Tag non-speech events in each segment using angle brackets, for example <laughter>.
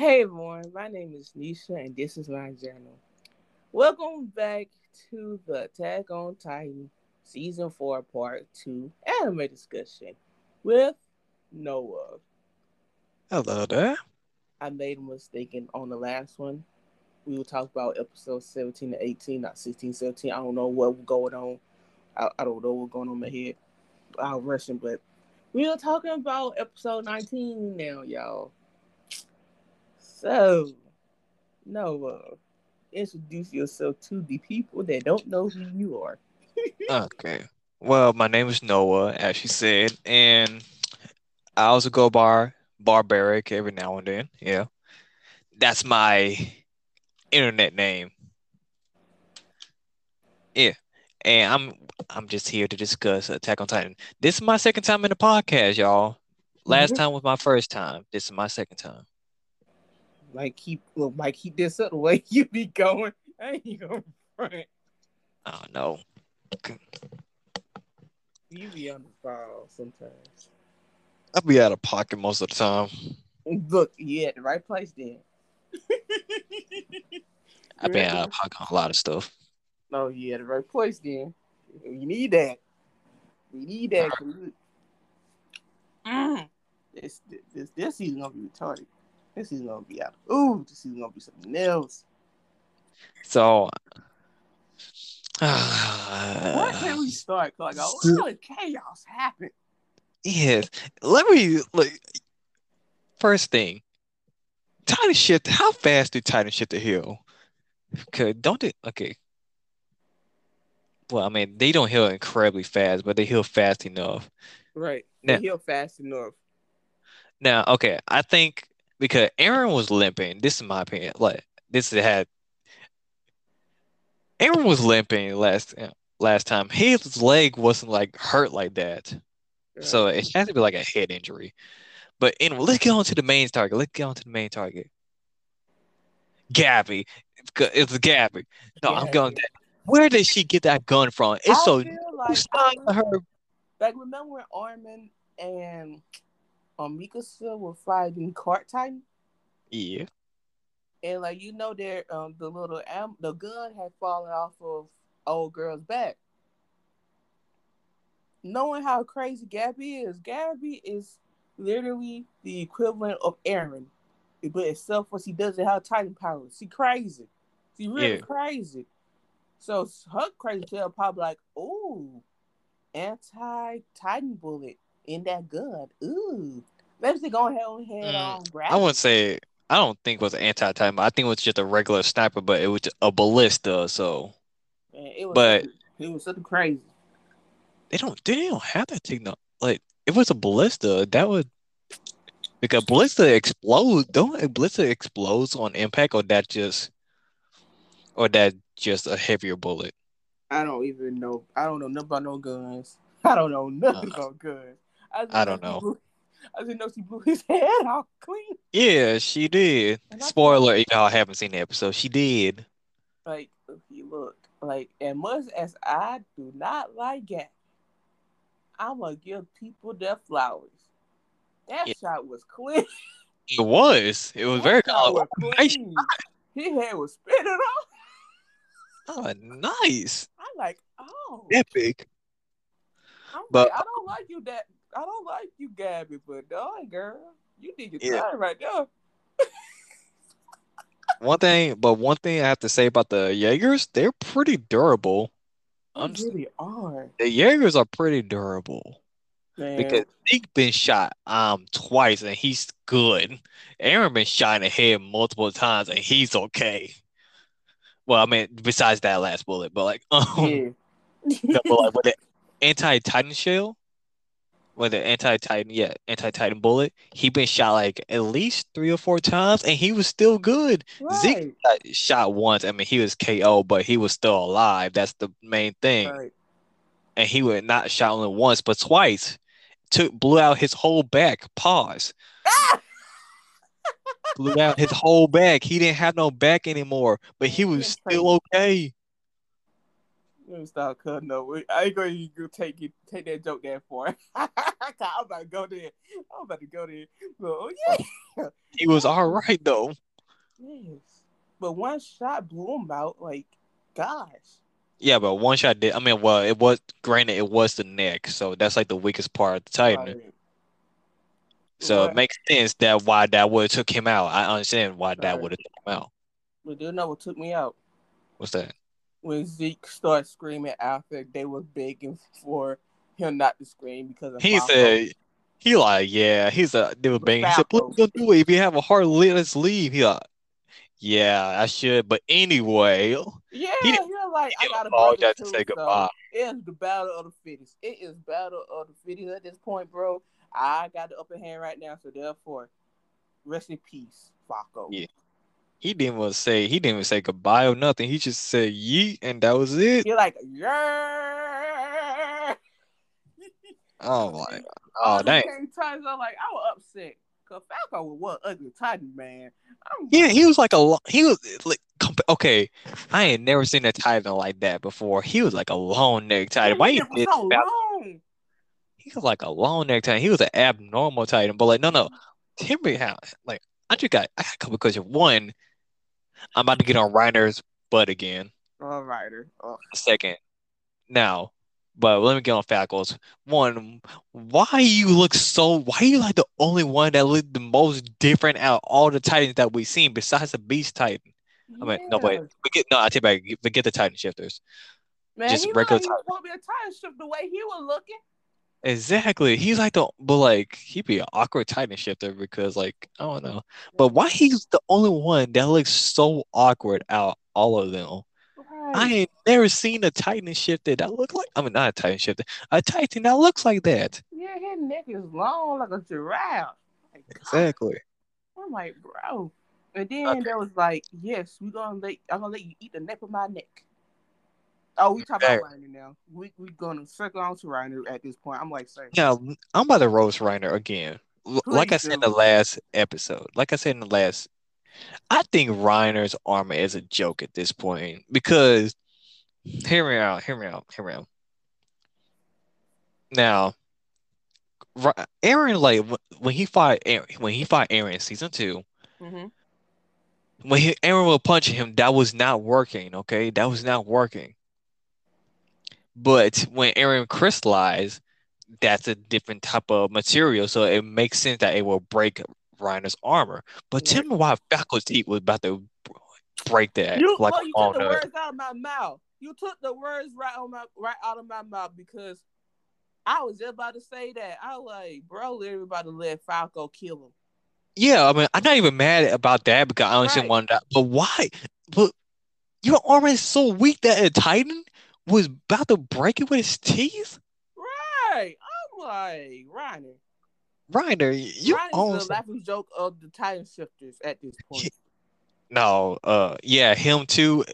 Hey everyone, my name is Nisha and this is my journal. Welcome back to the Attack on Titan Season 4 Part 2 anime discussion with Noah. Hello there. I made a mistake in, on the last one. We will talk about episode 17 to 18, not 16, 17. I don't know what was going on. I, I don't know what's going on in my head. I'm rushing, but we are talking about episode 19 now, y'all. So, Noah, introduce yourself to the people that don't know who you are. <laughs> Okay. Well, my name is Noah, as she said, and I also go bar barbaric every now and then. Yeah. That's my internet name. Yeah. And I'm I'm just here to discuss Attack on Titan. This is my second time in the podcast, y'all. Last Mhm. time was my first time. This is my second time. Like keep well, like keep this up the way <laughs> you be going. I ain't gonna front. I don't know. You be on the ball sometimes. I'll be out of pocket most of the time. Look, you at the right place then. <laughs> I've been out of pocket on a lot of stuff. No, you at the right place then. You need that. We need that. Mm. This, this this season gonna be retarded. This is gonna be out. Ooh, this is gonna be something else. So <sighs> Where can we start? Like a lot of chaos happened. Yes. Let me like first thing. Titan shift. How fast do Titan shift the hill? Cause don't they okay. Well, I mean, they don't heal incredibly fast, but they heal fast enough. Right. Now- They heal fast enough. Now, okay, I think because Eren was limping, this is my opinion. Like this had Eren was limping last last time. His leg wasn't like hurt like that. So it has to be like a head injury. But anyway, let's get on to the main target. Let's get on to the main target. Gabi. It's Gabi. No, I'm going. Where did she get that gun from? It's I so like, I signed was- her. like remember when Armin and um Mikasa were fighting Cart Titan? Yeah. And like you know, there um the little am- the gun had fallen off of old girl's back. Knowing how crazy Gabi is, Gabi is literally the equivalent of Eren, but except for she doesn't have Titan powers. She crazy. She really Yeah. crazy. So her crazy tail probably like, ooh, anti Titan bullet in that gun. Ooh, let's go ahead and head Mm, on. Grab I wouldn't say. I don't think it was anti-time. I think it was just a regular sniper, but it was a ballista. So Man, it was but- something, it was something crazy. they don't. They don't have that techno. Like it was a ballista, that would because ballista explodes. Don't ballista explodes on impact, or that just, or that just a heavier bullet. I don't even know. I don't know nothing about no guns. <laughs> I don't know nothing Uh, about guns. I, don't know. blew- I just know she blew <laughs> his head off clean. Yeah, she did. And Spoiler, if y'all haven't seen the episode, she did. Like, if you look, like, as much as I do not like Gabi, I'm gonna give people their flowers. That Yeah. shot was clean. <laughs> It was. It was That very was <laughs> nice. clean. His head was spinning off. Oh, nice. I'm like, oh. Epic. I'm But- like, I don't like you that I don't like you, Gabi, but dog, girl, you need your Yeah. time right there. <laughs> One thing, but one thing I have to say about the Jaegers, they're pretty durable. They I'm just- really are. The Jaegers are pretty durable Man. because Zeke been shot um twice and he's good. Eren been shot in the head multiple times and he's okay. Well, I mean, besides that last bullet, but like <laughs> um, yeah. but like with the <laughs> anti-Titan shell, with the anti-Titan, yeah, anti-Titan bullet, he been shot like at least three or four times and he was still good. Zeke got shot once. I mean, he was KO, but he was still alive. That's the main thing. right. And he was not shot only once, but twice. Took blew out his whole back. Pause. Ah! <laughs> Blew out his whole back. He didn't have no back anymore, but he was still okay. Let me stop cutting up. I ain't gonna go take it, take that joke that far. <laughs> I'm about to go there. I'm about to go there. But, oh yeah. he was all right though. Yes, but one shot blew him out. Like, gosh. Yeah, but one shot did. I mean, well, it was granted it was the neck, so that's like the weakest part of the Titan. Right. So Right. it makes sense that why that would have took him out. I understand why that would have took him out. But you know what took me out? What's that? When Zeke started screaming after they were begging for him not to scream because of He said he like yeah. He's a they were begging. He said, "Please don't do it. If you have a heart, let us leave." He like, yeah, I should. But anyway, Yeah, He was like, I got a apologized brother to say so goodbye. it's the battle of the fittest. It is battle of the fittest at this point, bro. I got the upper hand right now, so therefore, rest in peace, Falco. Yeah. He didn't even say he didn't even say goodbye or nothing. He just said yeet, and that was it. You're like, yeah. Oh my, <laughs> oh, All oh dang. Titans, I'm like, I was upset. Cause Falco was one ugly Titan, man. I'm Yeah, he was like a he was like okay. I ain't never seen a Titan like that before. He was like a long neck Titan. Why you did so that? long? He was like a long neck Titan. He was an abnormal Titan. But like no no, me out. Like I just got I got a couple questions. One, I'm about to get on Reiner's butt again. All righter. Oh, Second, now, but let me get on Falcos. One, why you look so? Why you like the only one that look the most different out of all the Titans that we've seen besides the Beast Titan? I mean, no wait, forget no, I take back. Forget the Titan shifters. Man, just regular like he Titan. was supposed to be a Titan shift the way he was looking. Exactly. He's like the, but like he'd be an awkward Titan shifter because like I don't know. But why he's the only one that looks so awkward out all of them? I ain't never seen a Titan shifter that look like. I mean, not a Titan shifter, a Titan that looks like that. Yeah, his neck is long like a giraffe. Like, God. Exactly. <laughs> I'm like, bro. And uh, then there was like, yes, we're gonna let I'm gonna let you eat the neck of my neck. Oh, we talking about Reiner now. We we gonna circle on to Reiner at this point. I'm like, sir. Now I'm about to roast Reiner again. L- Like I Please said in the last episode, like I said in the last, I think Reiner's armor is a joke at this point because hear me out, hear me out, hear me out. Now, Eren, like when he fought Eren, when he fought Eren in season two, hmm when he, Eren was punching him, that was not working. Okay, that was not working. But when Eren crystallized, that's a different type of material, so it makes sense that it will break Reiner's armor. But tell me why Falco's teeth was about to break that You, like well, you took the words out of my mouth. You took the words right on my right out of my mouth because I was just about to say that. I was like, bro, everybody let Falco kill him. yeah. I mean, I'm not even mad about that because I understand Right. one but why? But your armor is so weak that a Titan was about to break it with his teeth. Right. I'm like, Reiner. Reiner, you Reiner's own the laughing joke of the Titan shifters at this point. No, uh, yeah, him too,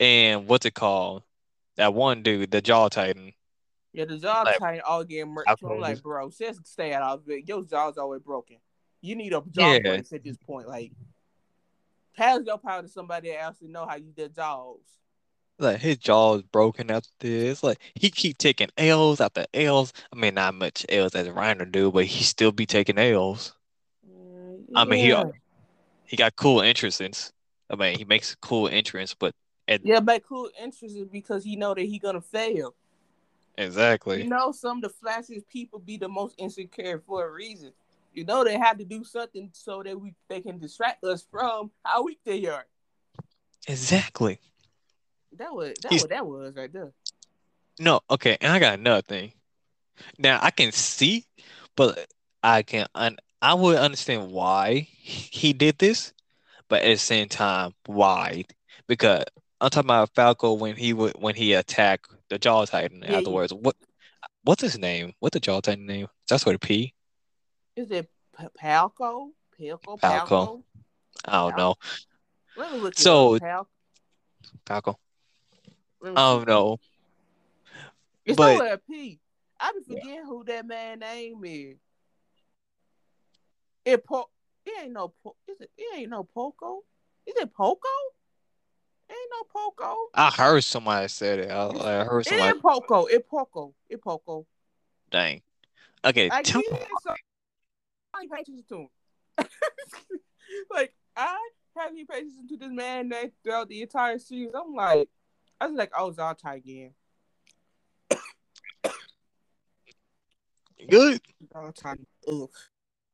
and what's it called? That one dude, the Jaw Titan. Yeah, the jaw Like, titan all getting murked. I'm like, bro, just stay out of it. Your jaw's always broken. You need a jaw Yeah. brace at this point. Like, pass your power to somebody else to know how you did jaws. Like his jaw is broken after this. Like he keep taking L's after L's. I mean, not much L's as Reiner do, but he still be taking L's. I mean, he- yeah. He got cool entrances. I mean, he makes a cool entrance, but Yeah, but cool is because he know that he gonna fail. exactly. You know, some of the flashiest people be the most insecure for a reason. You know, they have to do something so that we they can distract us from how weak they are. Exactly. That was that He's- what that was right there. No, okay, and I got another thing. Now I can see, but I can un I would understand why he did this, but at the same time, why? Because I'm talking about Falco when he would when he attacked the Jaw Titan Yeah, yeah. afterwards. What what's his name? What the Jaw Titan name? That's what a P. Is it Palco? Palco? Falco. Palco? I don't know. Let me look it So- up. Pal- Falco. let I don't know. It's but- nowhere a P. I be forgetting who that man name is. It po- it ain't no po- is it, it ain't no Poco. Is it Poco? Ain't no Poco. I heard somebody said it. I, I heard It somebody. is Poco. It Poco. It Poco. Dang. Okay, I tell get me. it. So I ain't pay attention to him. <laughs> he paid attention to this man that throughout the entire series. I'm like, I was like, oh, Zaltai again. Good. Zaltai. Ugh.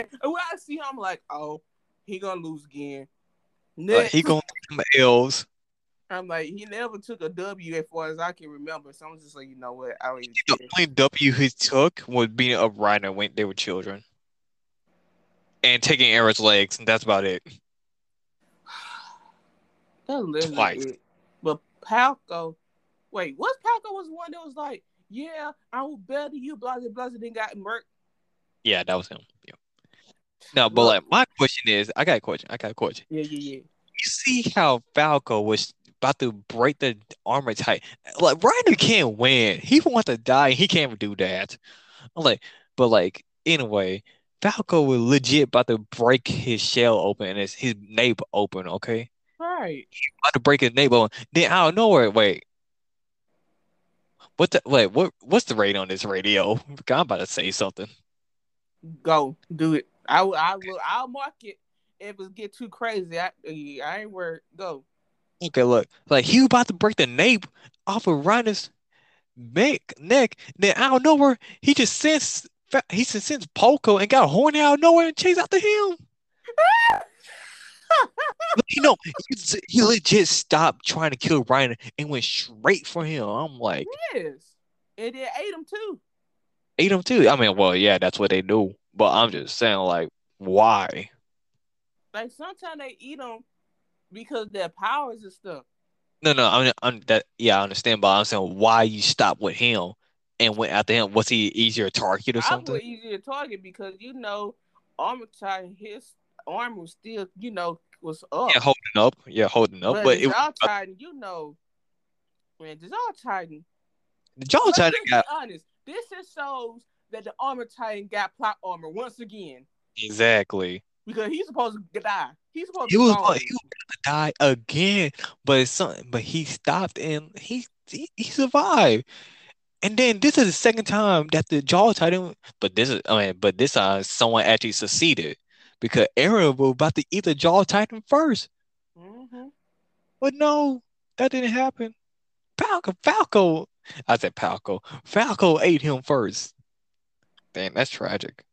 And when I see him, I'm like, oh, he gonna lose again. Uh, he gonna take some L's. I'm like, he never took a W as far as I can remember. So I'm just like, you know what? I don't even The care. only W he took was being a Reiner when they were children. And taking Eric's legs, and that's about it. <sighs> Twice. it. Palco, wait, what Palco was one that was like, yeah, I will better you, blah blah blah, then got murked. Yeah, that was him. Yeah. No, but like my question is, I got a question. I got a question. Yeah, yeah, yeah. You see how Falco was about to break the armor tight. Like Reiner can't win. He wants to die. He can't do that. I'm like, but like anyway, Falco was legit about to break his shell open and his, his nape open. Okay, Right. about to break his nape open. Then out of nowhere, wait. What the wait? What what's the rate on this radio? <laughs> I'm about to say something. Go do it. I will. I will. I'll mark it if it get too crazy. I, I ain't worried. Go. Okay, look, like he about to break the nape off of Reiner's neck, neck. Then out of nowhere, he just sensed he just sensed Polko and got horny out of nowhere and chased after him. <laughs> You know, he, he legit stopped trying to kill Reiner and went straight for him. I'm like, Yes. And they ate him too. ate him too. I mean, well, yeah, that's what they do. But I'm just saying, like, why? Like sometimes they eat them because their powers and stuff. No, no, I mean, I'm that. Yeah, I understand, but I'm saying why you stopped with him and went after him. Was he easier target or I something? was easier target because you know, Armor Titan, his arm was still, you know, was up. Yeah, holding up. Yeah, holding up. but But it Jaw Titan, you know, man, Jaw Titan. the jaw titan got honest. This just shows that the Armor Titan got plot armor once again exactly. because he's supposed to die. He's supposed He to was gone. he was gonna die again, but it's something. But he stopped and he, he he survived. And then this is the second time that the jaw titan. But this is I mean, but this time someone actually succeeded because Eren was about to eat the jaw titan first. Mhm. But no, that didn't happen. Falco, Falco, I said Falco. Falco ate him first. Damn, that's tragic.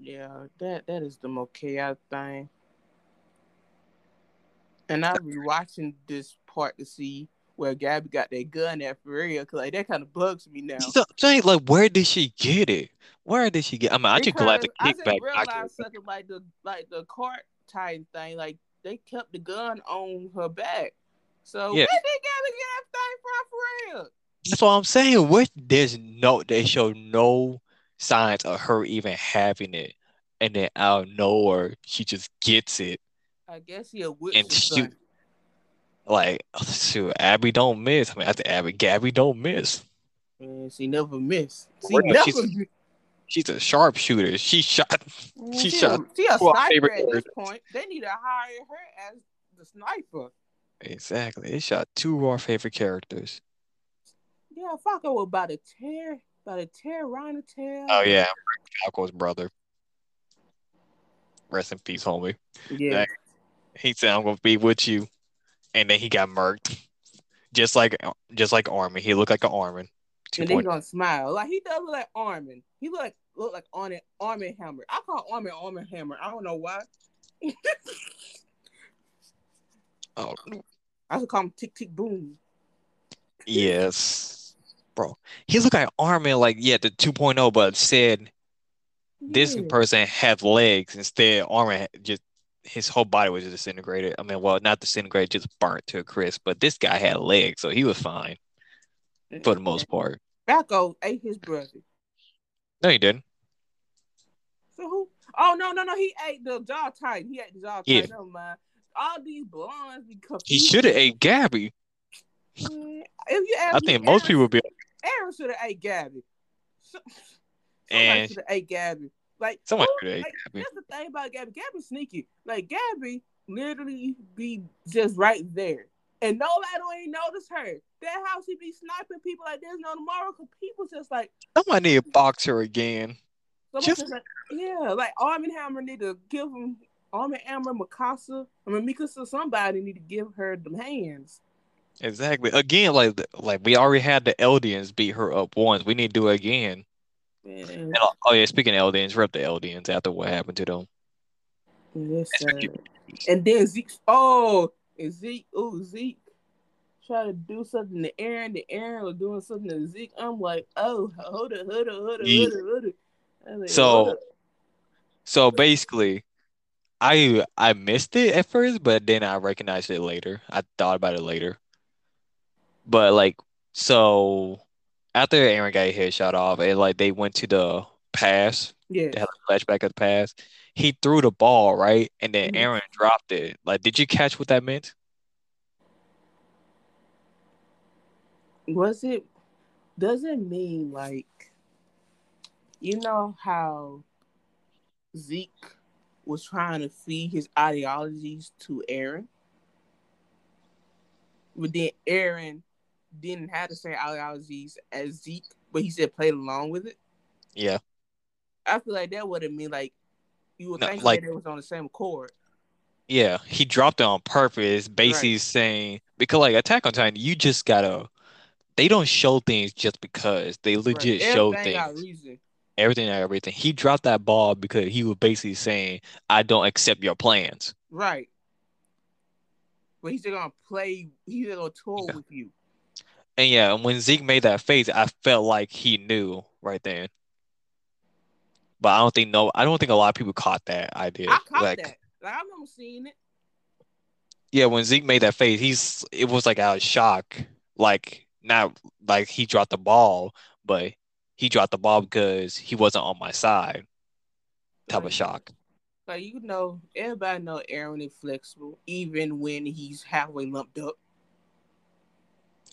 Yeah, that that is the most chaotic thing. And I'll be watching this part to see where Gabi got that gun at for real, cause like that kind of bugs me now. So, saying like, where did she get it? Where did she get? I mean, I just glad the I kickback. realized knocked it. something like the like the cart Titan thing, like they kept the gun on her back. So Yeah. where did Gabi get that thing from for real? That's what I'm saying. What there's no, they show no signs of her even having it, and then out of nowhere, she just gets it. I guess he a witch And shoot. Like, <laughs> shoot, Abby don't miss. I mean, I think Abby, Gabi don't miss. Man, she never miss. She never she's- miss. She's a sharpshooter. She shot. She she, shot a, she a sniper favorite at this point. They need to hire her as the sniper. Exactly. They shot two of our favorite characters. Yeah, Falco was about to tear, about to tear Rhino tail. Oh yeah, Falco's brother. Rest in peace, homie. yeah. He said, "I'm gonna be with you," and then he got murked, just like just like Armin. He looked like an Armin. And then he point. gonna smile. Like he does look like Armin. He look like look like Armin Armin Hammer. I call Armin Armin Hammer. I don't know why. <laughs> Oh I should call him Tick Tick Boom. yes, bro. He looked like Armin, like yeah, the 2.0, but said this Yeah. person have legs instead. Armin just his whole body was just disintegrated. I mean, well, not disintegrated, just burnt to a crisp. But this guy had legs, so he was fine for the most part. Falco ate his brother. No, he didn't. So who? Oh no no no! He ate the jaw titan. He ate the jaw Yeah. titan. Never mind. All these blondes be confused. He should have ate Gabi. Mm, if you ask I me, think most Eren- people would be. Eren should have ate Gabi. So, And- should have ate Gabi. Like Someone oh, who- should have ate like, Gabi. That's the thing about Gabi. Gabi's sneaky. Like Gabi literally be just right there. And nobody don't even notice her. That house he be sniping people like there's no tomorrow because people just like Someone need to box her again. Just- like yeah, like Arm and Hammer need to give him Army Hammer, Mikasa, I mean Mikasa, somebody need to give her the hands. Exactly. Again, like like we already had the Eldians beat her up once. We need to do it again. Mm-hmm. Man. And, oh yeah, speaking of Eldians, rep the Eldians after what happened to them. Yes, sir. And then Zeke, oh, and Zeke, oh Zeke, try to do something to Eren. The Eren was doing something to Zeke. I'm like, oh, hold it, hold it, hold it, Yeah. hold it, hold it. Like, So- So basically, I I missed it at first, but then I recognized it later. I thought about it later. But like, so after Eren got his head shot off, and like they went to the pass, yeah, they had a flashback of the pass. He threw the ball right, and then Mhm. Eren dropped it. Like, did you catch what that meant? was it? Does it mean like, you know how Zeke was trying to feed his ideologies to Eren, but then Eren didn't have the same ideologies as Zeke, but he said played along with it. Yeah. I feel like that would have mean like you would No, think like- that it was on the same accord. Yeah, he dropped it on purpose, basically saying because like Attack on Titan, you just gotta they don't show things just because they legit right. show things. Everything everything. He dropped that ball because he was basically saying, I don't accept your plans. Right. But he's gonna play. He's gonna tour Yeah. with you. And yeah, when Zeke made that face, I felt like he knew right then. But I don't think no I don't think a lot of people caught that idea. I caught Like that. Like I remember seeing it. yeah, when Zeke made that face, he's it was like out of shock. Like not like he dropped the ball, but he dropped the ball because he wasn't on my side. Type of shock. Like you know, everybody know Eren is flexible, even when he's halfway lumped up.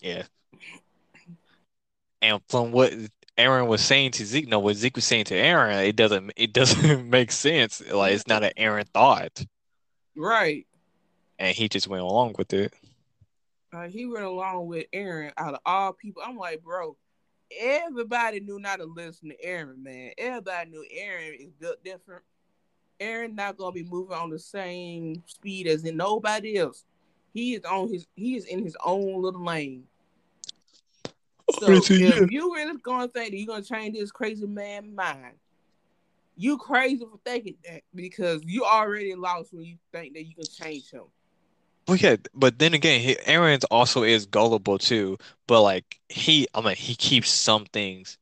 Yeah. And from what Eren was saying to Zeke, no, what Zeke was saying to Eren, it doesn't it doesn't <laughs> make sense. Like it's not an Eren thought. Right. And he just went along with it. Like he went along with Eren out of all people. I'm like, bro, everybody knew not to listen to Eren, man. Everybody knew Eren is built different. Eren not gonna be moving on the same speed as in nobody else. He is on his he is in his own little lane. So if you really gonna think that you're gonna change this crazy man mind, you crazy for thinking that because you already lost when you think that you can change him. Well, yeah, but then again, Eren's also is gullible too. But like he, I mean, he keeps some things.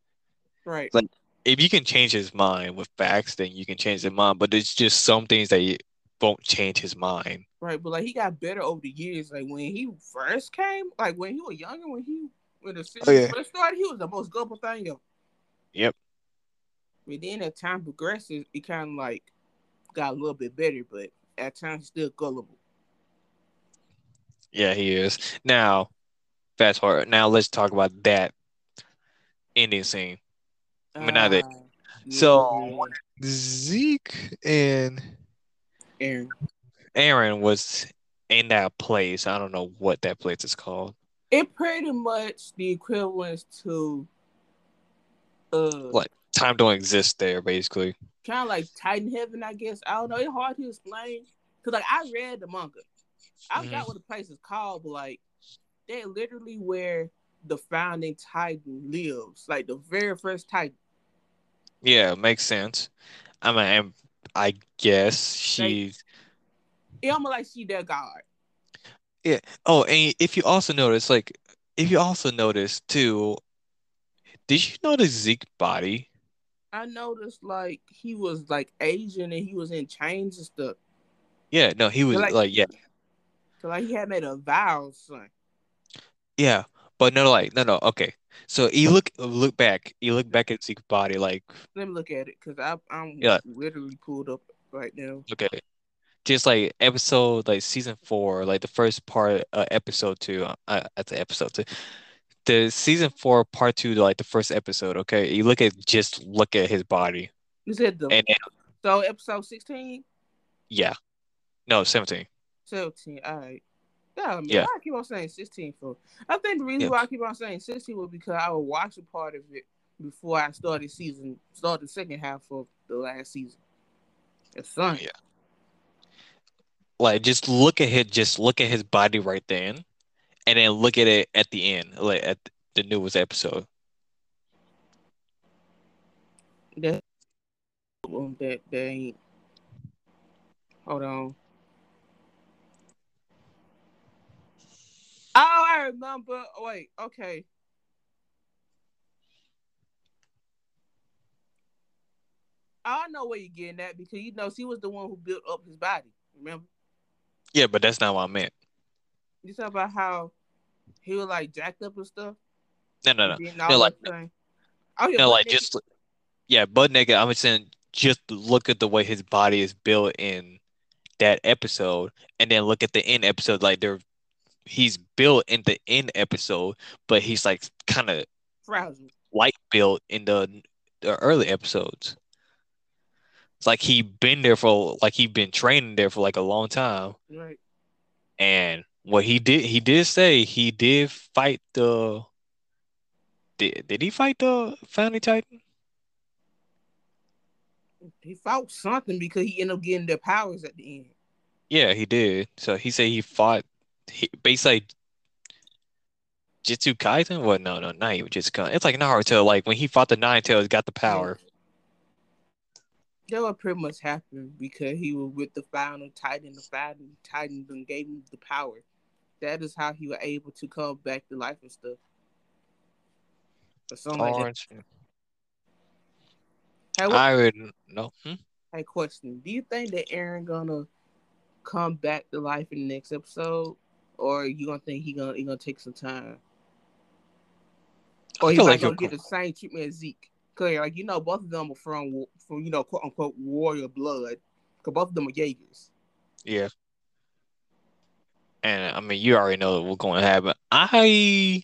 Right. Like- If you can change his mind with facts, then you can change his mind. But it's just some things that you won't change his mind. Right, but like he got better over the years. Like when he first came, like when he was younger, when he when the series Oh, yeah. first started, he was the most gullible thing ever. Yep. But then as time progresses, it kind of like got a little bit better, but at times still gullible. Yeah, he is. Now, fast forward. Now let's talk about that ending scene. I mean, not that- Ah, So- yeah, Zeke and Eren, Eren was in that place. I don't know what that place is called. It pretty much the equivalent to uh Like- Time don't exist there, basically. kind of like Titan Heaven, I guess. I don't know. It's hard to explain because like I read the manga. I forgot Mhm. what the place is called, but like they literally where the founding Titan lives, like the very first Titan. Yeah, makes sense. I mean, I'm- I guess she's. It almost like she their god. Oh, and if you also notice, like, if you also notice too, did you notice Zeke's body? I noticed like he was like Asian and he was in chains and stuff. Yeah, no, he was like- like, yeah, So like he had made a vow, son. yeah, but no, like, no, no, okay. So you look, look back, you look back at Zeke's body, like, Let me look at it because I I'm Yeah. literally pulled up right now. okay, just like episode, like season four, like the first part, uh, episode two, uh, at the episode two, the season four, part two, like the first episode, okay, you look at, just look at his body, You said the and so episode 16, yeah, no, 17. 17. All right. Yeah, man. Yeah. I keep on saying 16 for? I think the reason Yeah. why I keep on saying 16 was because I was watching part of it before I started season, started the second half of the last season. It's son. Yeah. Like just look at his just look at his body right then, and then look at it at the end, like at the newest episode. That that that ain't. Hold on. Oh, I remember. Wait, okay. I know where you're getting at because you know she was the one who built up his body. Remember? Yeah, but that's not what I meant. You talk about how he was like jacked up and stuff. No, no, no. No, like. Oh, yeah, no, but like just yeah, butt naked. I'm just saying just look at the way his body is built in that episode, and then look at the end episode. Like they're he's built in the end episode, but he's like kind of light built in the the early episodes. It's like he been there for like he been training there for like a long time. Right. And what he did, he did say he did fight the. Did did he fight the Family Titan? He fought something because he ended up getting their powers at the end. Yeah, he did. So he said he fought. He basically Jujutsu Kaisen. Well, no, no, not even Jujutsu Kaisen. It's like Naruto. Like when he fought the Nine Tails, got the power. That what pretty much happened because he was with the final Titan. The final Titan then gave him the power. That is how he was able to come back to life and stuff. Or something like. Orange. Hey, what, I would no. Hmm? hey, question: Do you think that Eren gonna come back to life in the next episode, or you gonna think he gonna he gonna take some time, or I he feel might like gonna get the same treatment as Zeke? Like you know, both of them are from from you know quote unquote warrior blood. Cause both of them are Jaegers. Yeah. And I mean, you already know what's going to happen. I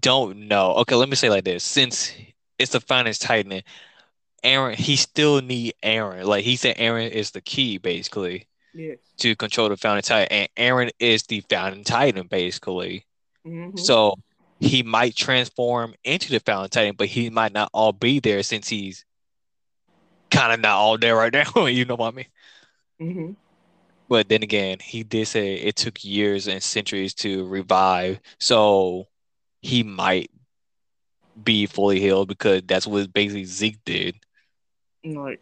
don't know. Okay, let me say like this. Since it's the finest Titan, Eren, he still need Eren. Like he said, Eren is the key basically Yes. to control the founding Titan, and Eren is the founding Titan basically. Mm-hmm. So he might transform into the founding Titan, but he might not all be there since he's kind of not all there right now. <laughs> You know what I mean? mm-hmm. But then again, he did say it took years and centuries to revive, so he might be fully healed because that's what basically Zeke did. Like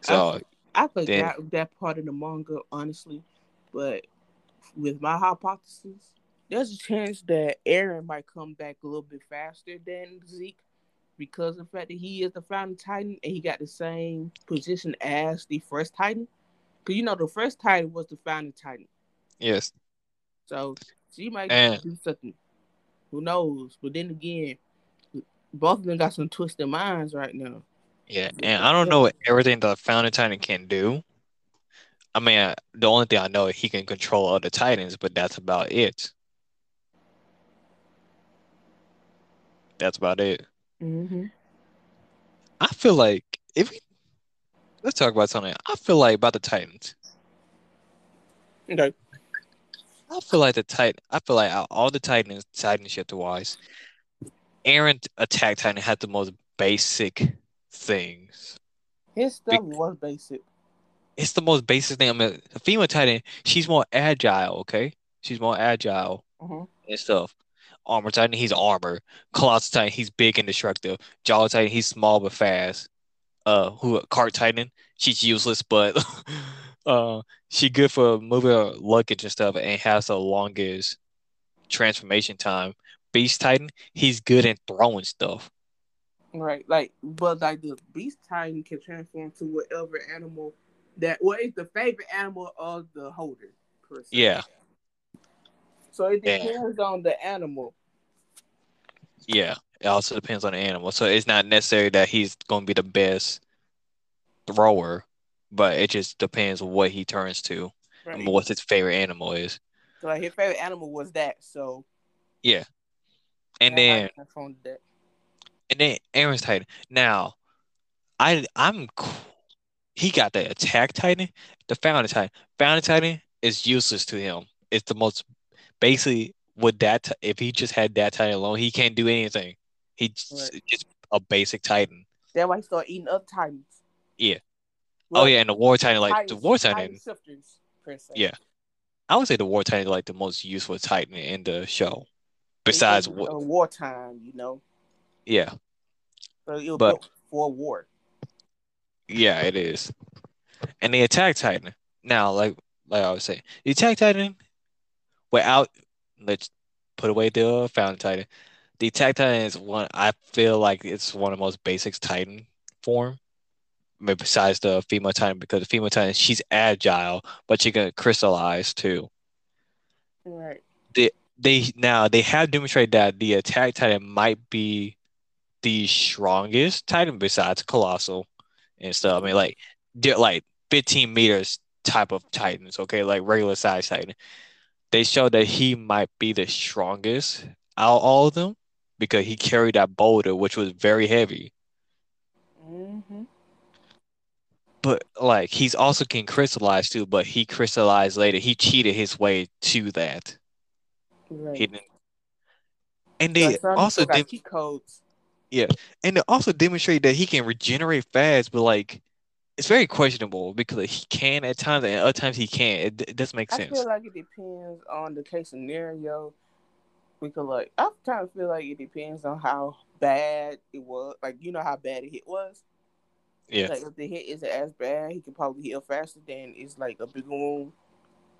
So I forgot that part of the manga, honestly, but with my hypothesis, there's a chance that Eren might come back a little bit faster than Zeke because of the fact that he is the founding Titan and he got the same position as the first Titan. Because you know the first Titan was the founding Titan, yes, so she might And- do something. Who knows? But then again, both of them got some twisted minds right now. yeah, and I don't know what everything the founding Titan can do. I mean, the only thing I know is he can control other Titans, but that's about it. That's about it. Mm-hmm. I feel like if we let's talk about something. I feel like about the Titans. Okay. I feel like the Titan. I feel like out all the Titans, Titanship wise, Eren Attack Titan had the most basic things. His stuff Bec- was basic. It's the most basic thing. I mean, the female Titan, she's more agile. Okay, she's more agile Mm-hmm. and stuff. Armor Titan, he's armor. Colossal Titan, he's big and destructive. Jaw Titan, he's small but fast. Uh, who Cart Titan, she's useless, but <laughs> uh, she good for moving her luggage and stuff, and has the longest transformation time. Beast Titan, he's good in throwing stuff. Right, like, but like the beast titan can transform to whatever animal that well, it's the favorite animal of the holder. Per se. Yeah, So it depends on the animal. yeah. It also depends on the animal, so it's not necessary that he's going to be the best thrower, but it just depends what he turns to Right. and what his favorite animal is. So like his favorite animal was that. So Yeah, and then. transformed to that. And then Eren's Titan. Now, I I'm he got the attack Titan, the founding Titan. Founding Titan is useless to him. It's the most basically with that ti- if he just had that Titan alone, he can't do anything. He's just, just a basic Titan. That's why he started eating up titans. Yeah. Oh, well, oh yeah, and the War Titan, like the titans- War Titan. shifters. Yeah. I would say the War Titan is like the most useful Titan in the show. Besides a wartime, you know. yeah. So it was But- for war. Yeah, it is. And the Attack Titan. Now, like like I was saying, the Attack Titan, without let's put away the Founding Titan. The Attack Titan is one I feel like it's one of the most basic Titan form. Maybe besides the female Titan, because the female Titan, she's agile, but she can crystallize too. Right. They now they have demonstrated that the Attack Titan might be the strongest Titan besides Colossal and stuff. I mean, like they're like 15 meters type of Titans, okay, like regular size Titan. They showed that he might be the strongest out of all of them because he carried that boulder, which was very heavy. Mm-hmm. But like he's also can crystallize too, but he crystallized later. He cheated his way to that. Right. He didn't. And they also dem- codes. and they also demonstrate that he can regenerate fast, but like it's very questionable because he can at times and other times he can't. It, it doesn't make sense. I feel like it depends on the case scenario. We Because like I kind of feel like it depends on how bad it was. Like you know how bad the hit was. Yeah. Like if the hit isn't as bad, he can probably heal faster than it's like a bigger wound.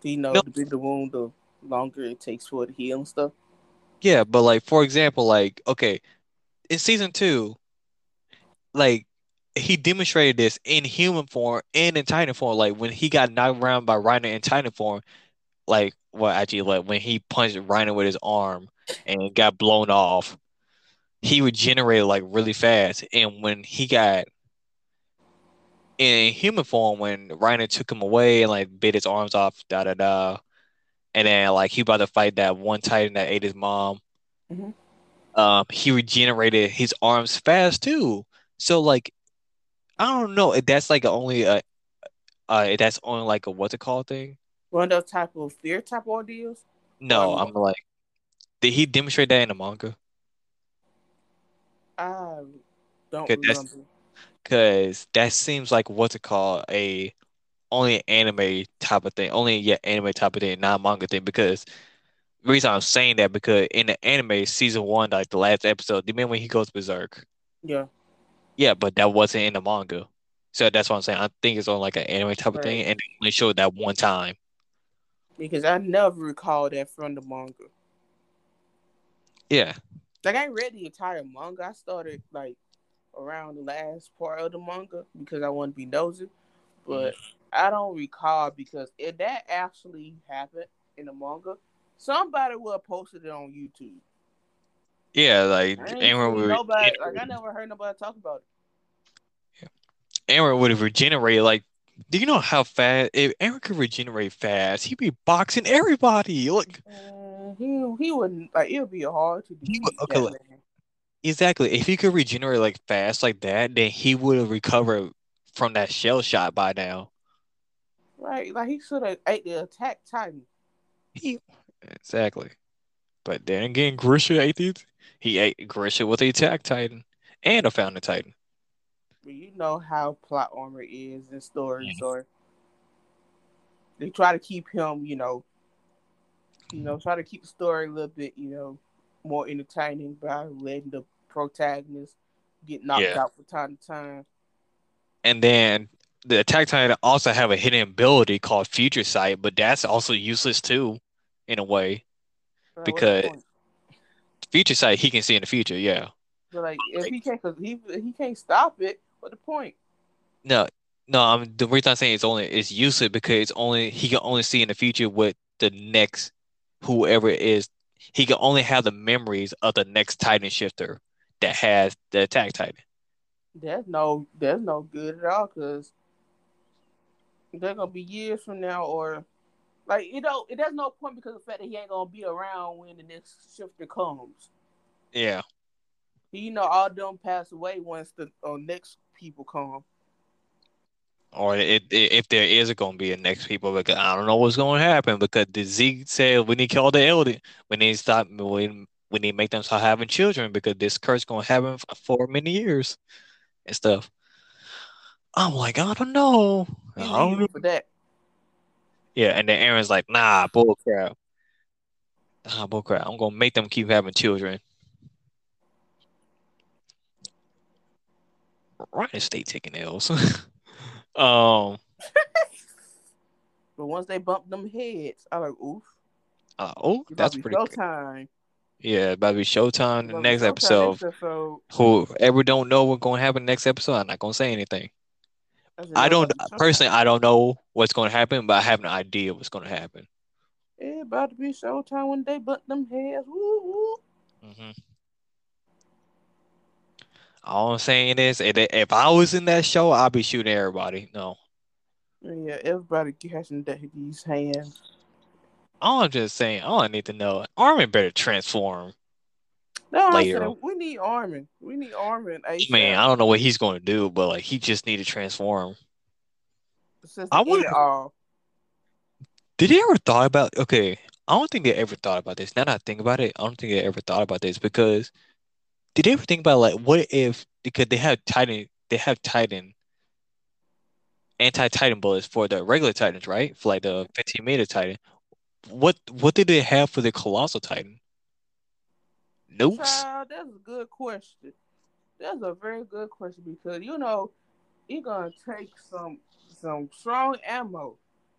You know, No. the bigger wound, the longer it takes for it to heal and stuff. Yeah, but like for example, like okay, in season two, like he demonstrated this in human form and in Titan form. Like when he got knocked around by Reiner in Titan form, like well actually like when he punched Reiner with his arm and got blown off, he regenerated like really fast. And when he got in human form, when Reiner took him away and like bit his arms off, da da da, and then like he about to fight that one Titan that ate his mom Mhm. um he regenerated his arms fast too. So like I don't know if that's like only a uh if that's only like a what's it called thing. One of those type of fear type ordeals. No, I'm like did he demonstrate that in the manga? I don't that's- remember. Cause that seems like what's it called a only anime type of thing, only yeah anime type of thing, not manga thing. Because the reason I'm saying that because in the anime season one, like the last episode, do you remember when he goes berserk? Yeah. Yeah, but that wasn't in the manga. So that's what I'm saying. I think it's on like an anime type of thing, and they only showed that one time. Because I never recall that from the manga. Yeah, Like I read the entire manga. I started like around the last part of the manga because I want to be nosy. But I don't recall because if that actually happened in the manga, somebody would have posted it on YouTube. Yeah. Like I ain't Eren seen would, nobody like I never heard nobody talk about it. Eren would have regenerated. Like, do you know how fast? If Eren could regenerate fast, he'd be boxing everybody. Look, Uh, he he wouldn't like it would be hard to would- okay, man. exactly. If he could regenerate like fast like that, then he would have recovered from that shell shot by now. Right, like he should have ate the attack titan. He exactly. But then again, Grisha ate it. He ate Grisha with the attack titan and a founding titan. You know how plot armor is in stories, Yeah. or they try to keep him, you know, you know, try to keep the story a little bit, you know, more entertaining by letting the protagonist get knocked Yeah. out from time to time. And then the attack titan also have a hidden ability called Future Sight, but that's also useless too, in a way. The Because-? Future Sight, he can see in the future, yeah. But like, if he can't, cause he he can't stop it. What the point? No, no, I'm the reason I'm saying it's only it's useless because it's only he can only see in the future with the next whoever it is. He can only have the memories of the next Titan shifter that has the attack Titan. That's no, that's no good at all. Cause they're gonna be years from now, or like you know, it there's no point because of the fact that he ain't gonna be around when the next shifter comes. Yeah. You know, all them pass away once the uh, next people come. Or it, it, if there is going to be a next people, because I don't know what's going to happen because the Zeke said we need to kill the elder. We need to stop. We, we need to make them start having children because this curse going to happen for many years and stuff. I'm like, I don't know. I don't know. for that. Yeah, and then Eren's like, nah, bull crap. Nah, bull crap. I'm gonna make them keep having children. Ryan stay taking L's. <laughs> um, But once they bump them heads, I like, oof. uh, oh, It's that's pretty good. showtime. Yeah, about to be Showtime. The next episode. next episode. Whoever don't know what's gonna happen next episode, I'm not gonna say anything. I, said, I "No, don't it's about to be personally. I don't know what's gonna happen, but I have an idea what's gonna happen. It about to be showtime when they bump them heads. Woo, woo. hmm All I'm saying is, if, if I was in that show, I'd be shooting everybody. No, Yeah, everybody catching that, these hands. all I'm just saying, all I need to know, Armin better transform. No, Later. saying we need Armin. We need Armin. I ASAP. mean, I don't know what he's going to do, but like he just need to transform. I wanna- all. Did they ever thought about? Okay, I don't think they ever thought about this. Now that I think about it, I don't think they ever thought about this because did they ever think about like what if because they have Titan, they have Titan anti-Titan bullets for the regular Titans, right? For like the 15 meter Titan. What what did they have for the colossal Titan? Nukes? Child, that's a good question. That's a very good question because you know you're gonna take some some strong ammo.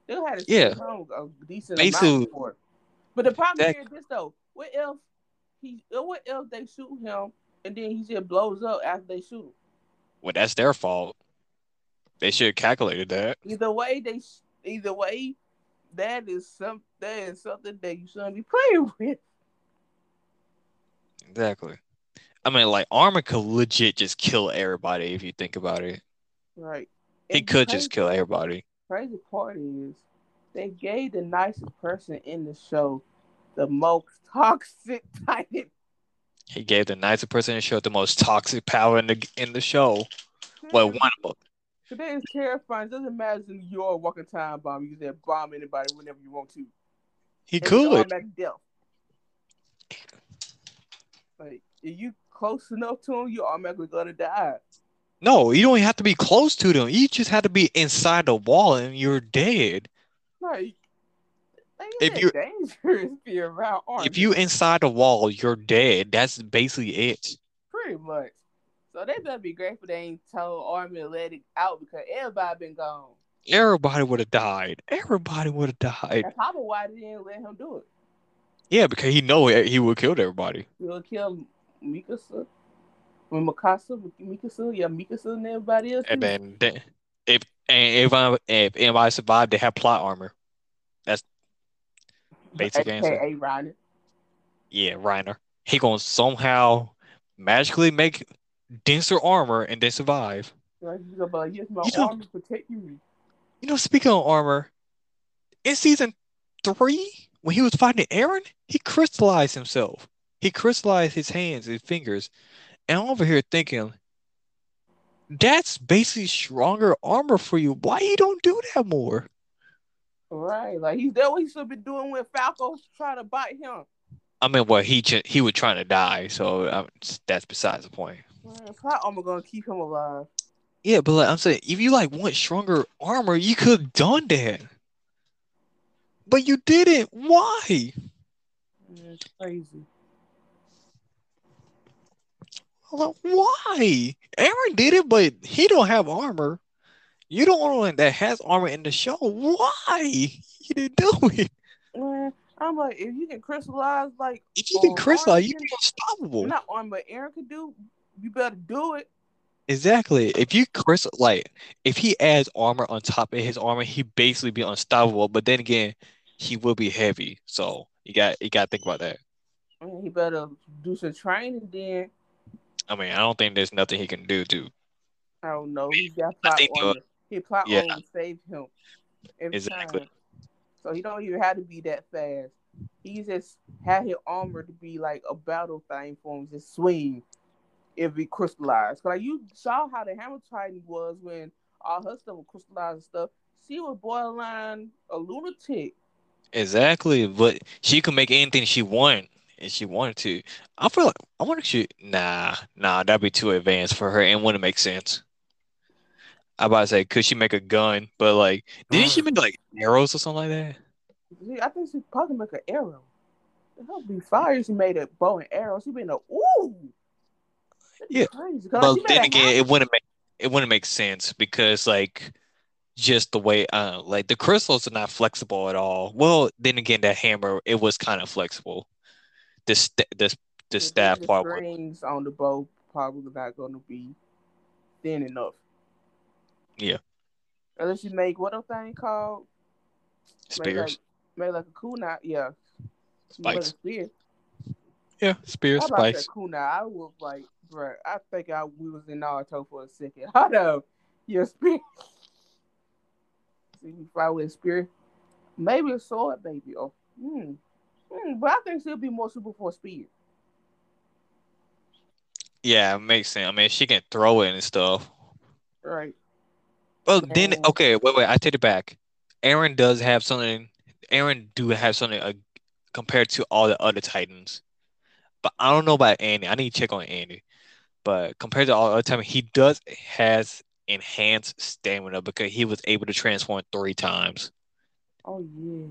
They'll have to Yeah. home a decent Basically- amount for it. But the problem That- here is this though: what if he? What if they shoot him and then he just blows up after they shoot him? Well, that's their fault. They should have calculated that. Either way, they either way, that is some that is something that you shouldn't be <laughs> playing with. Exactly. I mean, like Armin could legit just kill everybody if you think about it. Right? He And could crazy- just kill everybody. crazy part is they gave the nicest person in the show the most toxic <laughs> titan. He gave the nicest person in the show the most toxic power in the in the show. Well, hmm. one of them. Today is terrifying. It doesn't matter if you're a walking time bomb. You can bomb anybody whenever you want to. He And could. death. Like if you close enough to him, you're automatically gonna die. No, you don't have to be close to them. You just have to be inside the wall and you're dead. Like, <laughs> If you- you dangerous be around If you inside the wall, you're dead. That's basically it. pretty much. So they better be grateful they ain't told Armin to let it out because everybody been gone. Everybody would have died. Everybody would have died. That's probably why they didn't let him do it. Yeah, because he know he would kill everybody. He'll kill Mikasa. When Mikasa, Mikasa, yeah, Mikasa and everybody else. And then, if and if I, if anybody survived, they have plot armor. That's basic answer. AKA Reiner. Yeah, Reiner. He gonna somehow magically make denser armor and then survive. Like, he's gonna be like, yes, my You know- protecting me. You know, speaking of armor, in season three, when he was fighting Eren, he crystallized himself. He crystallized his hands, his fingers. And I'm over here thinking, that's basically stronger armor for you. Why you don't do that more? Right, like he's that what he should have been doing when Falco trying to bite him. I mean, well, he he was trying to die, so um, that's besides the point. Plot armor gonna keep him alive. Yeah, but like I'm saying, if you like want stronger armor, you could have done that. But you didn't. Why? It's crazy. Like, why? Eren did it, but he don't have armor. You don't want one that has armor in the show. Why? You didn't do it. Man, I'm like, if you can crystallize like If you can crystallize, you Armin- be unstoppable. not armor, but Eren could do, you better do it. Exactly. If you crystal like if he adds armor on top of his armor, he basically be unstoppable. But then again, he will be heavy. So you got you got to think about that. He better do some training then. I mean, I don't think there's nothing he can do to I don't know. He got plot uh. He plot yeah. armor to save him every Exactly. time. So he don't even have to be that fast. He just had his armor to be like a battle thing for him, just swing if he crystallized. Cause like you saw how the Hammer Titan was when all her stuff was crystallized and stuff. She was borderline a lunatic. Exactly, but she could make anything she want if she wanted to. I feel like I wonder if she nah, nah, that'd be too advanced for her and wouldn't make sense. I about to say, could she make a gun? But like, didn't she mm. make like arrows or something like that? I think she probably make an arrow. That would be fire. if She made a bow and arrow. She been a ooh. That'd be Yeah. crazy. But then again, it wouldn't make it wouldn't make sense because like just the way uh like the crystals are not flexible at all. Well, then again, that hammer it was kind of flexible. The st- the the staff the part was on the bow probably not going to be thin enough. Yeah. Unless you make what a thing called Make spears. like, make like a kunai. Yeah. Spikes. spear. Yeah, spears, How about that spikes. kunai? I was like, bro, I think I we was in Naruto for a second. <laughs> Hold up, your spear. Me fight with a spear. Maybe a sword, maybe. Oh, hmm. Hmm, but I think she'll be more super for a spear. Yeah, it makes sense. I mean, she can throw it and stuff. Right. Well, then okay, wait, wait. I take it back. Eren does have something. Eren do have something uh, compared to all the other Titans, but I don't know about Annie. I need to check on Annie. But compared to all the other Titans, he does has enhanced stamina because he was able to transform three times. Oh yeah.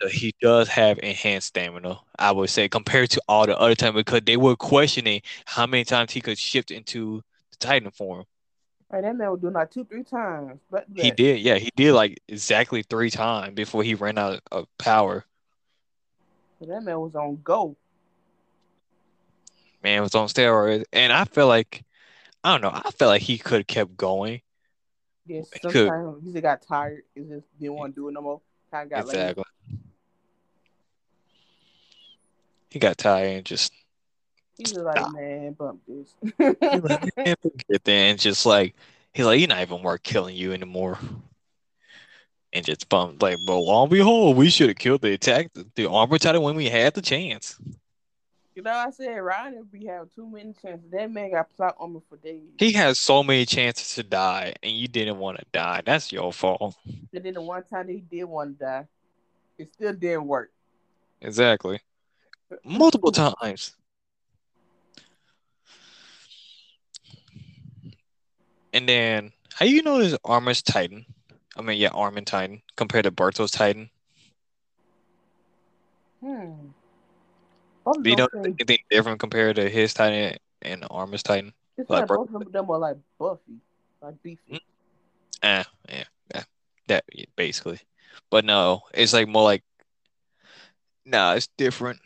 So he does have enhanced stamina. I would say compared to all the other Titans because they were questioning how many times he could shift into the Titan form. And that man was doing like two, three times. But He did, yeah, he did like exactly three times before he ran out of power. That man was on go. Man was on steroids, and I feel like I don't know. I felt like he could have kept going. Yes, He could. sometimes he just got tired. He just didn't want to do it no more. Kind of got lazy. exactly. He got tired and just He's like, man, bump this. he like, man, <laughs> forget that, and just like he's like, you're not even worth killing you anymore. And just bumped like, but lo and behold, we should have killed the attack the, the armor titan when we had the chance. You know, I said Reiner we have too many chances. That man got plot armor for days. He has so many chances to die, and you didn't want to die. That's your fault. and then the one time that he did want to die, it still didn't work. Exactly. Multiple times. And then, how do you know his armor's Titan? I mean, yeah, Armin Titan compared to Berto's Titan. Hmm. Both you know them anything different compared to his Titan and Armin's Titan? it's like like both of them are like Buffy, like beefy. Ah, yeah, yeah, that yeah, basically. But no, it's like more like, nah, it's different.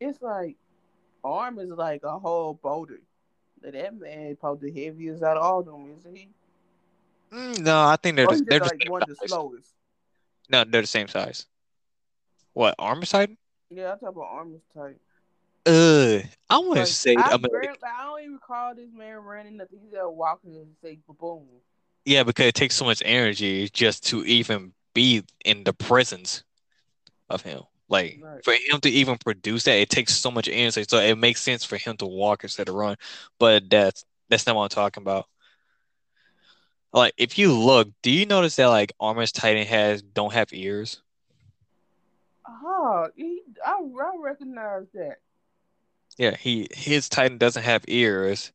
It's like arm is like a whole boulder. That man probably the heaviest out of all of them, isn't he? Mm, no, I think they're the, they're just the like same one of the slowest. No, they're the same size. What Armor's Titan? Yeah, I talk about armor's type. Uh, I want to Like, say, I, barely, I don't even recall this man running nothing. He's just walking and say boom. Yeah, because it takes so much energy just to even be in the presence of him. Like Right. for him to even produce that, it takes so much energy. So it makes sense for him to walk instead of run. But that's that's not what I'm talking about. Like if you look, do you notice that like Armin's Titan has don't have ears? Oh, he, I, I recognize that. Yeah, he his Titan doesn't have ears,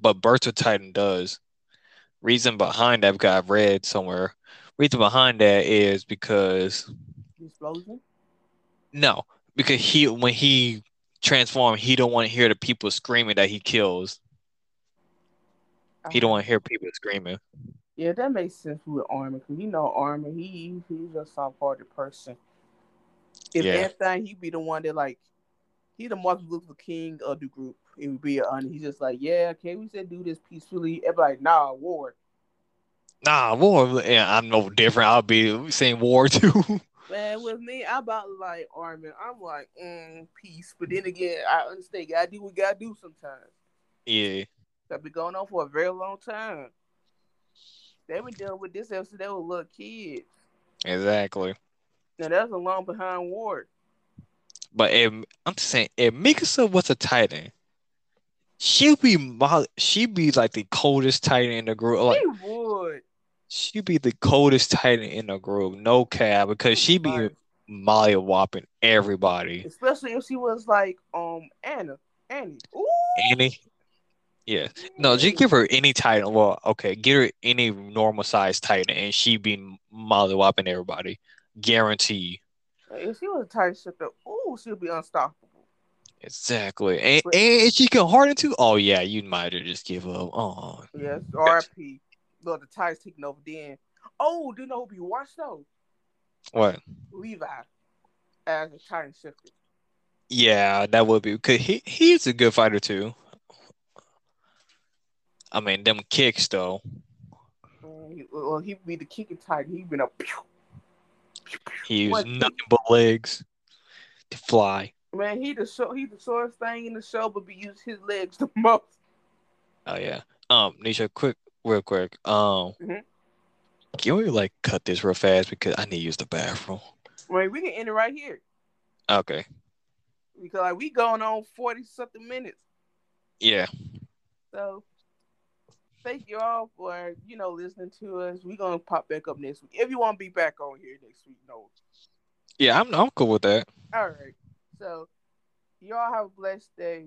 but Bertha Titan does. Reason behind that because I've got read somewhere. Reason behind that is because explosion. No, because he when he transformed, he don't want to hear the people screaming that he kills. He don't want to hear people screaming. Yeah, that makes sense with Armin because you know Armin. He he's a soft-hearted person. If Yeah. anything, he'd be the one that like he the Martin Luther King of the group. It would be on. He's just like, yeah, can we just do this peacefully? Everybody, like, nah, war. Nah, war. Yeah, I'm no different. I'll be saying war <laughs> too. Man, with me, I about like Armin. I'm like, mm, peace. But then again, I understand. Gotta do what gotta do sometimes. yeah, That been going on for a very long time. They been dealing with this episode. They were little kids. exactly. Now that's a long behind war. But if, I'm just saying, if Mikasa was a Titan, she'd be she'd be like the coldest Titan in the group. Like he would. she'd be the coldest Titan in the group, no cap, because she'd be Right. molly whopping everybody. Especially if she was like um Anna. Annie. Ooh. Annie, Yeah. No, just give her any Titan. Well, okay, get her any normal size Titan, and she'd be molly whopping everybody. Guarantee. If she was a tight shifter, ooh, she'll be unstoppable. Exactly. And, But- and she can harden too, oh yeah, you might have just give up. Oh Yes, mm, RIP. Look, the Titans taking over then. Oh, do you know who be watched though? what? Levi as a Titan shifter. Yeah, that would be because he he's a good fighter too. I mean, them kicks though. Well, he, well, he be the kicking Titan. He been a pew. He used nothing but legs to fly. Man, he the show. He the shortest thing in the show, but be use his legs the <laughs> most. Oh yeah. Um, Nisha, quick, real quick. Um, Mhm. can we like cut this real fast because I need to use the bathroom. Wait, we can end it right here Okay. because like we going on forty something minutes. Yeah. So thank you all for you know listening to us. We're gonna pop back up next week. If you want to be back on here next week, no. Yeah, I'm I'm cool with that. All right. So y'all have a blessed day.